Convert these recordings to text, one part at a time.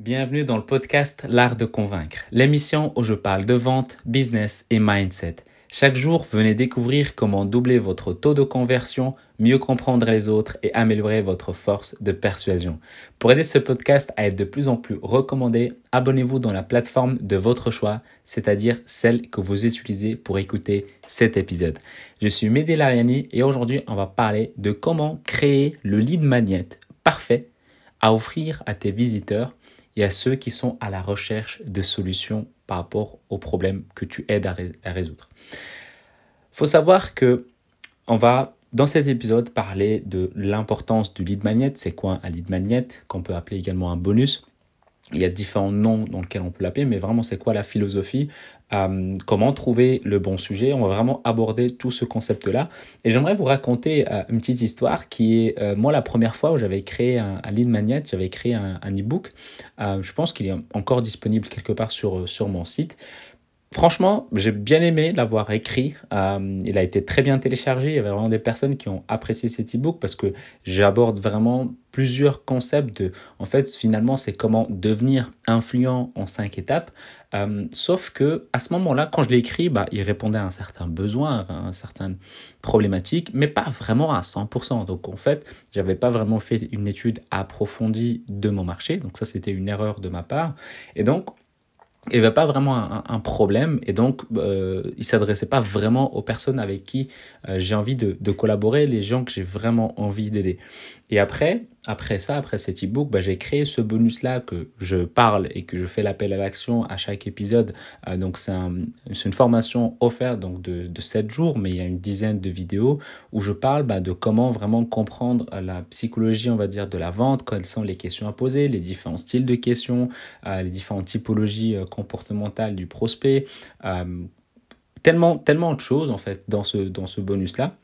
Bienvenue dans le podcast L'Art de Convaincre, l'émission où je parle de vente, business et mindset. Chaque jour, venez découvrir comment doubler votre taux de conversion, mieux comprendre les autres et améliorer votre force de persuasion. Pour aider ce podcast à être de plus en plus recommandé, abonnez-vous dans la plateforme de votre choix, c'est-à-dire celle que vous utilisez pour écouter cet épisode. Je suis Mehdi Lariani et aujourd'hui, on va parler de comment créer le lead magnet parfait à offrir à tes visiteurs et à ceux qui sont à la recherche de solutions par rapport aux problèmes que tu aides à, résoudre. Il faut savoir que on va dans cet épisode parler de l'importance du lead magnet. C'est quoi un lead magnet qu'on peut appeler également un bonus? Il y a différents noms dans lesquels on peut l'appeler, mais vraiment c'est quoi la philosophie, euh, comment trouver le bon sujet? On va vraiment aborder tout ce concept-là. Et j'aimerais vous raconter euh, une petite histoire qui est, euh, moi, la première fois où j'avais créé un, lead magnet, j'avais créé un, un e-book. je pense qu'il est encore disponible quelque part sur, sur mon site. Franchement, j'ai bien aimé l'avoir écrit. Euh, il a été très bien téléchargé. Il y avait vraiment des personnes qui ont apprécié cet e-book parce que j'aborde vraiment plusieurs concepts de, en fait, finalement, c'est comment devenir influent en cinq étapes. Euh, sauf que à ce moment-là, quand je l'ai écrit, bah, il répondait à un certain besoin, à une certaine problématique, mais pas vraiment à 100%. Donc, en fait, j'avais pas vraiment fait une étude approfondie de mon marché. Donc, ça, c'était une erreur de ma part. Et donc, il n'y avait pas vraiment un, problème et donc euh, il s'adressait pas vraiment aux personnes avec qui euh, j'ai envie de, collaborer, les gens que j'ai vraiment envie d'aider. Et après, après ça, après cet e-book, bah, j'ai créé ce bonus-là que je parle et que je fais l'appel à l'action à chaque épisode. Euh, donc c'est un, une formation offerte donc de, de 7 jours, mais il y a une dizaine de vidéos où je parle bah, de comment vraiment comprendre la psychologie, on va dire, de la vente, quelles sont les questions à poser, les différents styles de questions, euh, les différentes typologies euh, comportementales du prospect. tellement, tellement de choses en fait dans ce, dans ce bonus-là.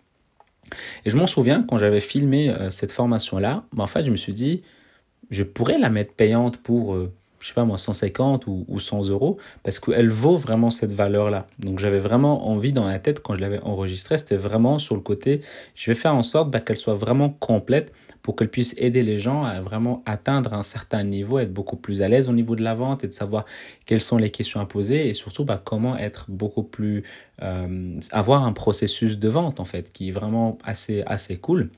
Et je m'en souviens, quand j'avais filmé euh, cette formation-là, bah, en fait, je me suis dit, je pourrais la mettre payante pour, euh, je sais pas moi, 150 ou, ou 100 euros, parce qu'elle vaut vraiment cette valeur-là. Donc j'avais vraiment envie dans la tête, quand je l'avais enregistrée, c'était vraiment sur le côté, je vais faire en sorte bah, qu'elle soit vraiment complète pour qu'elle puisse aider les gens à vraiment atteindre un certain niveau, être beaucoup plus à l'aise au niveau de la vente et de savoir quelles sont les questions à poser et surtout bah, comment être beaucoup plus, euh, avoir un processus de vente en fait qui est vraiment assez, assez cool.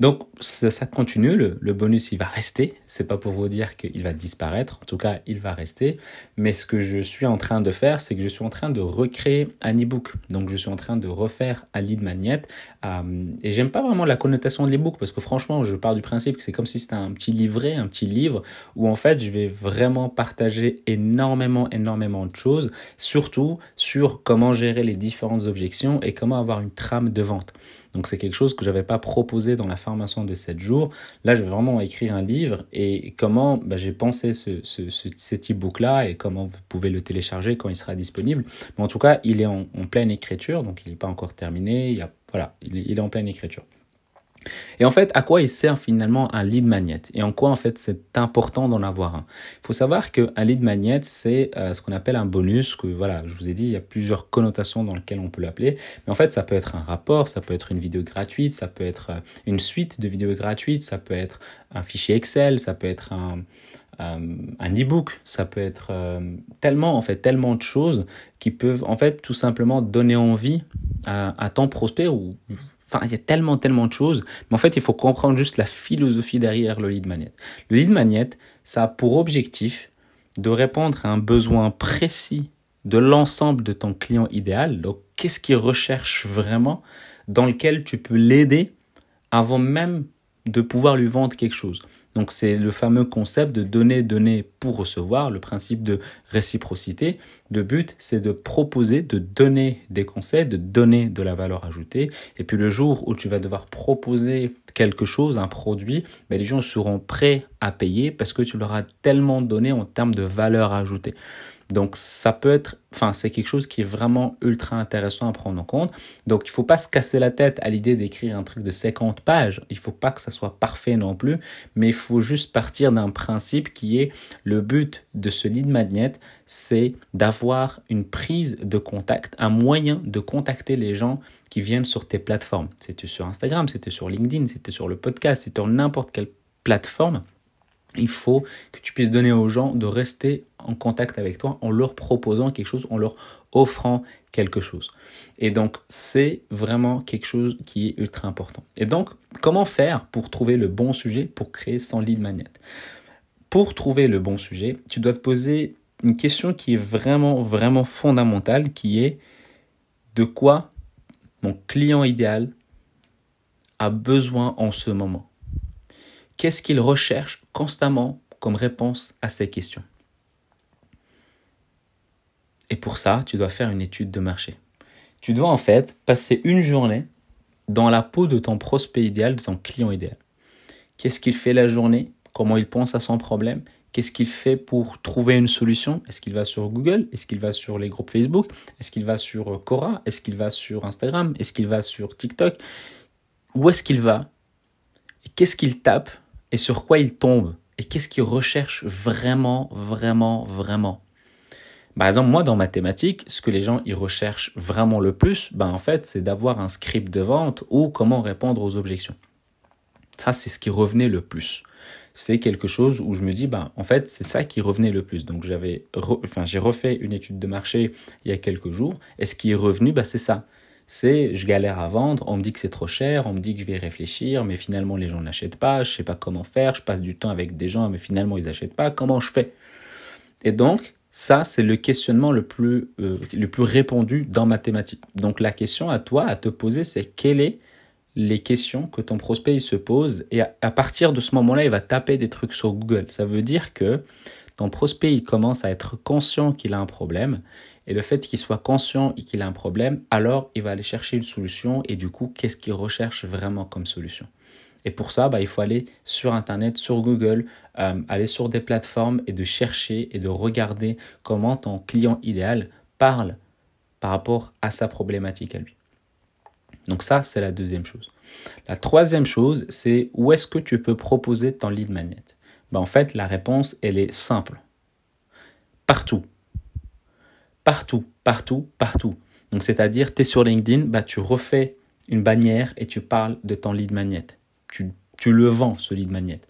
Donc ça, continue, le, bonus il va rester, c'est pas pour vous dire qu'il va disparaître, en tout cas il va rester, mais ce que je suis en train de faire, c'est que je suis en train de recréer un e-book, donc je suis en train de refaire un lead magnet, euh, et j'aime pas vraiment la connotation de l'e-book, parce que franchement je pars du principe que c'est comme si c'était un petit livret, un petit livre, où en fait je vais vraiment partager énormément, énormément de choses, surtout sur comment gérer les différentes objections et comment avoir une trame de vente. Donc c'est quelque chose que je n'avais pas proposé dans la formation de 7 jours. Là, je vais vraiment écrire un livre et comment bah, j'ai pensé ce, ce, ce, cet e-book-là et comment vous pouvez le télécharger quand il sera disponible. Mais en tout cas, il est en, pleine écriture, donc il n'est pas encore terminé. Il a, voilà, il est en pleine écriture. Et en fait, à quoi il sert finalement un lead magnet? Et en quoi en fait c'est important d'en avoir un? Il faut savoir qu'un lead magnet, c'est euh, ce qu'on appelle un bonus, que voilà, je vous ai dit, il y a plusieurs connotations dans lesquelles on peut l'appeler. Mais en fait, ça peut être un rapport, ça peut être une vidéo gratuite, ça peut être euh, une suite de vidéos gratuites, ça peut être un fichier Excel, ça peut être un, euh, e-book, ça peut être tellement en fait tellement de choses qui peuvent en fait tout simplement donner envie à, à ton prospect ou Enfin, il y a tellement, tellement de choses. Mais en fait, il faut comprendre juste la philosophie derrière le lead magnet. Le lead magnet, ça a pour objectif de répondre à un besoin précis de l'ensemble de ton client idéal. Donc, qu'est-ce qu'il recherche vraiment dans lequel tu peux l'aider avant même de pouvoir lui vendre quelque chose? Donc c'est le fameux concept de donner, donner pour recevoir, le principe de réciprocité. Le but, c'est de proposer, de donner des conseils, de donner de la valeur ajoutée. Et puis le jour où tu vas devoir proposer quelque chose, un produit, ben, les gens seront prêts à payer parce que tu leur as tellement donné en termes de valeur ajoutée. Donc ça peut être, enfin c'est quelque chose qui est vraiment ultra intéressant à prendre en compte. Donc il faut pas se casser la tête à l'idée d'écrire un truc de 50 pages. Il faut pas que ça soit parfait non plus, mais il faut juste partir d'un principe qui est le but de ce lead magnet, c'est d'avoir une prise de contact, un moyen de contacter les gens qui viennent sur tes plateformes. C'était sur Instagram, c'était sur LinkedIn, c'était sur le podcast, c'était sur n'importe quelle plateforme il faut que tu puisses donner aux gens de rester en contact avec toi en leur proposant quelque chose, en leur offrant quelque chose. Et donc, c'est vraiment quelque chose qui est ultra important. Et donc, comment faire pour trouver le bon sujet pour créer son lead magnet? Pour trouver le bon sujet, tu dois te poser une question qui est vraiment, vraiment fondamentale, qui est de quoi mon client idéal a besoin en ce moment? Qu'est-ce qu'il recherche constamment comme réponse à ces questions? Et pour ça, tu dois faire une étude de marché. Tu dois en fait passer une journée dans la peau de ton prospect idéal, de ton client idéal. Qu'est-ce qu'il fait la journée? Comment il pense à son problème? Qu'est-ce qu'il fait pour trouver une solution? Est-ce qu'il va sur Google? Est-ce qu'il va sur les groupes Facebook? Est-ce qu'il va sur Cora Est-ce qu'il va sur Instagram? Est-ce qu'il va sur TikTok? Où est-ce qu'il va? Et qu'est-ce qu'il tape Et sur quoi il tombe Et qu'est-ce qu'il recherche vraiment, vraiment, vraiment par exemple, moi, dans mathématiques, ce que les gens y recherchent vraiment le plus, ben, en fait, c'est d'avoir un script de vente ou comment répondre aux objections. Ça, c'est ce qui revenait le plus c'est quelque chose où je me dis, ben, en fait, c'est ça qui revenait le plus. Donc, j'avais, enfin, j'ai refait une étude de marché il y a quelques jours, et ce qui est revenu, ben, c'est ça. C'est, je galère à vendre, on me dit que c'est trop cher, on me dit que je vais réfléchir, mais finalement, les gens n'achètent pas, je sais pas comment faire, je passe du temps avec des gens, mais finalement, ils n'achètent pas, comment je fais? Et donc, ça, c'est le questionnement le plus, euh, le plus répandu dans mathématiques. Donc, la question à toi à te poser, c'est quelle est les questions que ton prospect il se pose et à, partir de ce moment-là, il va taper des trucs sur Google. Ça veut dire que ton prospect il commence à être conscient qu'il a un problème et le fait qu'il soit conscient et qu'il a un problème, alors il va aller chercher une solution et du coup, qu'est-ce qu'il recherche vraiment comme solution? Et pour ça, bah, il faut aller sur Internet, sur Google, euh, aller sur des plateformes et de chercher et de regarder comment ton client idéal parle par rapport à sa problématique à lui. Donc ça, c'est la deuxième chose. La troisième chose, c'est où est-ce que tu peux proposer ton lead magnet? Ben, En fait, la réponse, elle est simple. Partout. Partout, partout, partout. Donc c'est-à-dire, tu es sur LinkedIn, bah, tu refais une bannière et tu parles de ton lead magnet. Tu, tu le vends, ce lead magnet.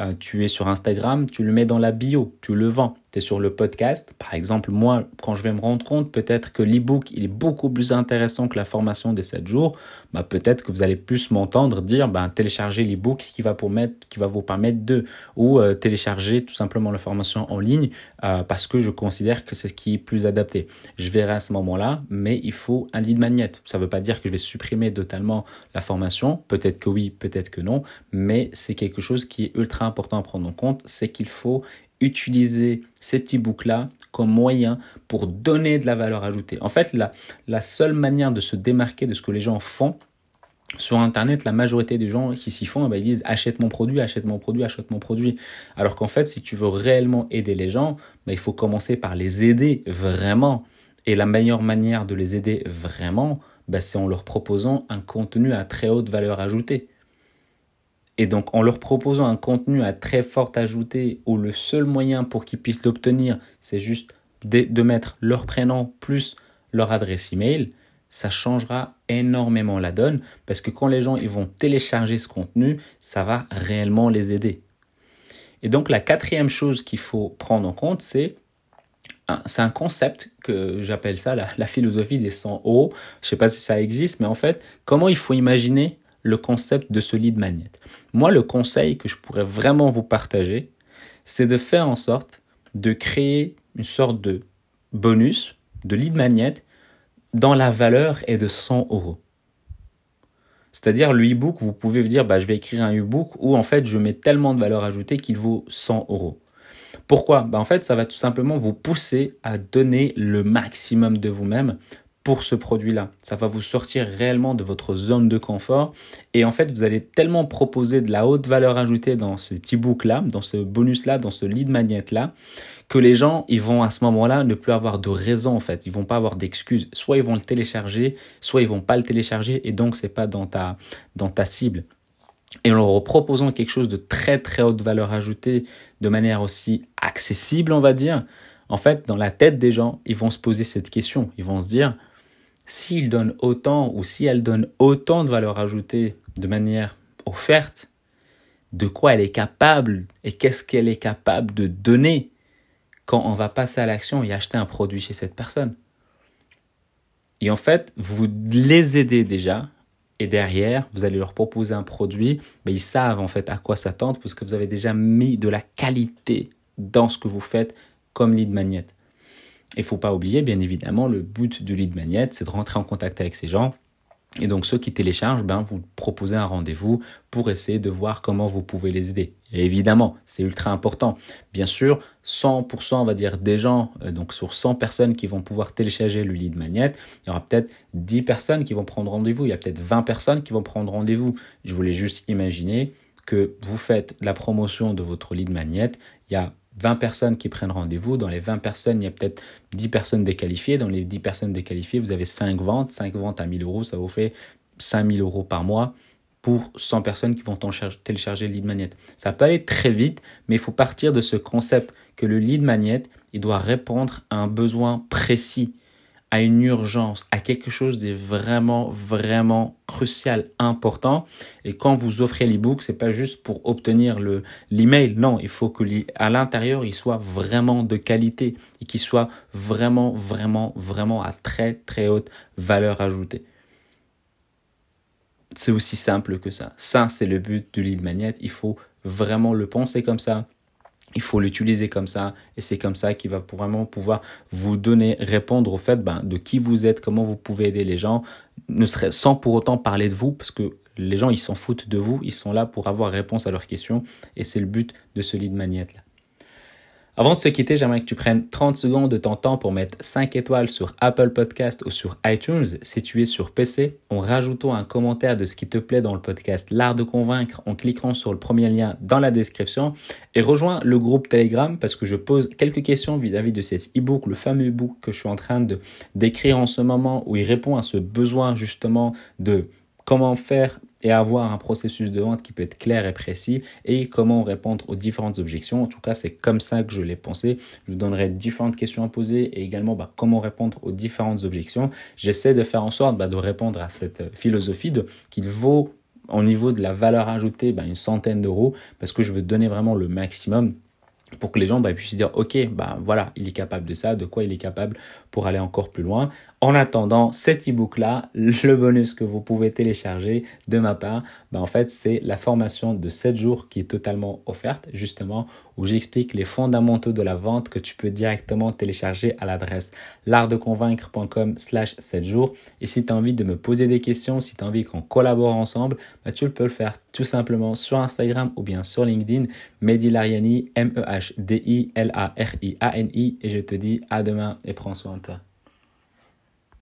Euh, tu es sur Instagram, tu le mets dans la bio, tu le vends. Sur le podcast. Par exemple, moi, quand je vais me rendre compte peut-être que l'e-book, il est beaucoup plus intéressant que la formation des 7 jours, bah, peut-être que vous allez plus m'entendre dire, ben, télécharger l'e-book qui va, pour mettre, qui va vous permettre de, ou euh, télécharger tout simplement la formation en ligne euh, parce que je considère que c'est ce qui est plus adapté. Je verrai à ce moment-là, mais il faut un lead magnet. Ça ne veut pas dire que je vais supprimer totalement la formation. Peut-être que oui, peut-être que non, mais c'est quelque chose qui est ultra important à prendre en compte, c'est qu'il faut utiliser cet e-book-là comme moyen pour donner de la valeur ajoutée. En fait, la, la seule manière de se démarquer de ce que les gens font, sur Internet, la majorité des gens qui s'y font, eh ben, ils disent achète mon produit, achète mon produit, achète mon produit. Alors qu'en fait, si tu veux réellement aider les gens, ben, il faut commencer par les aider vraiment. Et la meilleure manière de les aider vraiment, ben, c'est en leur proposant un contenu à très haute valeur ajoutée. Et donc en leur proposant un contenu à très forte ajoutée où le seul moyen pour qu'ils puissent l'obtenir, c'est juste de, mettre leur prénom plus leur adresse email, ça changera énormément la donne parce que quand les gens ils vont télécharger ce contenu, ça va réellement les aider. Et donc la quatrième chose qu'il faut prendre en compte, c'est c'est un concept que j'appelle ça la, la, philosophie des 100 euros. Je ne sais pas si ça existe, mais en fait, comment il faut imaginer le concept de ce lead magnet. Moi, le conseil que je pourrais vraiment vous partager, c'est de faire en sorte de créer une sorte de bonus, de lead magnet, dans la valeur est de 100 euros. C'est-à-dire le e-book, vous pouvez vous dire, bah, je vais écrire un e-book où en fait je mets tellement de valeur ajoutée qu'il vaut 100 euros. Pourquoi? Bah, En fait, ça va tout simplement vous pousser à donner le maximum de vous-même pour ce produit-là. Ça va vous sortir réellement de votre zone de confort et en fait, vous allez tellement proposer de la haute valeur ajoutée dans ce e-book-là, dans ce bonus-là, dans ce lead magnet-là, que les gens, ils vont à ce moment-là ne plus avoir de raison en fait. Ils vont pas avoir d'excuses. Soit ils vont le télécharger, soit ils vont pas le télécharger et donc c'est pas dans ta, dans ta cible. Et en leur proposant quelque chose de très très haute valeur ajoutée de manière aussi accessible, on va dire, en fait, dans la tête des gens, ils vont se poser cette question. Ils vont se dire, s'il donne autant ou si elle donne autant de valeur ajoutée de manière offerte, de quoi elle est capable et qu'est-ce qu'elle est capable de donner quand on va passer à l'action et acheter un produit chez cette personne. Et en fait, vous les aidez déjà. Et derrière, vous allez leur proposer un produit, mais ils savent en fait à quoi s'attendre parce que vous avez déjà mis de la qualité dans ce que vous faites comme lead magnet. Il faut pas oublier, bien évidemment, le but du lead magnet, c'est de rentrer en contact avec ces gens et donc ceux qui téléchargent, ben, vous proposez un rendez-vous pour essayer de voir comment vous pouvez les aider. Et évidemment, c'est ultra important. Bien sûr, 100%, on va dire, des gens, euh, donc sur 100 personnes qui vont pouvoir télécharger le lead magnet, il y aura peut-être 10 personnes qui vont prendre rendez-vous, il y a peut-être 20 personnes qui vont prendre rendez-vous. Je voulais juste imaginer que vous faites la promotion de votre lead magnet, il y a 20 personnes qui prennent rendez-vous. Dans les 20 personnes, il y a peut-être 10 personnes déqualifiées. Dans les 10 personnes déqualifiées, vous avez 5 ventes. 5 ventes à 1000 euros, ça vous fait 5000 euros par mois pour 100 personnes qui vont télécharger le lead magnet. Ça peut aller très vite, mais il faut partir de ce concept que le lead magnet, il doit répondre à un besoin précis à une urgence, à quelque chose de vraiment, vraiment crucial, important. Et quand vous offrez l'ebook, c'est pas juste pour obtenir le, l'email. Non, il faut que à l'intérieur, il soit vraiment de qualité et qu'il soit vraiment, vraiment, vraiment à très, très haute valeur ajoutée. C'est aussi simple que ça. Ça, c'est le but du lead magnet. Il faut vraiment le penser comme ça il faut l'utiliser comme ça et c'est comme ça qu'il va vraiment pouvoir vous donner, répondre au fait ben, de qui vous êtes, comment vous pouvez aider les gens, sans pour autant parler de vous parce que les gens ils s'en foutent de vous, ils sont là pour avoir réponse à leurs questions et c'est le but de ce lead magnet là. Avant de se quitter, j'aimerais que tu prennes 30 secondes de ton temps pour mettre 5 étoiles sur Apple Podcast ou sur iTunes. Si tu es sur PC, en rajoutant un commentaire de ce qui te plaît dans le podcast L'Art de Convaincre en cliquant sur le premier lien dans la description. Et rejoins le groupe Telegram parce que je pose quelques questions vis-à-vis de cet e-book, le fameux e-book que je suis en train de d'écrire en ce moment où il répond à ce besoin justement de comment faire et avoir un processus de vente qui peut être clair et précis et comment répondre aux différentes objections. En tout cas, c'est comme ça que je l'ai pensé. Je vous donnerai différentes questions à poser et également bah, comment répondre aux différentes objections. J'essaie de faire en sorte bah, de répondre à cette philosophie de qu'il vaut au niveau de la valeur ajoutée bah, une centaine d'euros parce que je veux donner vraiment le maximum pour que les gens bah, puissent dire ok bah voilà il est capable de ça de quoi il est capable pour aller encore plus loin. En attendant cet ebook là le bonus que vous pouvez télécharger de ma part bah, en fait c'est la formation de 7 jours qui est totalement offerte justement où j'explique les fondamentaux de la vente que tu peux directement télécharger à l'adresse l'artdeconvaincre.com slash 7 jours. Et si tu as envie de me poser des questions si tu as envie qu'on collabore ensemble bah, tu peux le faire tout simplement sur Instagram ou bien sur LinkedIn. Mehdi Lariani M-E-H-D-I-L-A-R-I-A-N-I et je te dis à demain et prends soin de toi.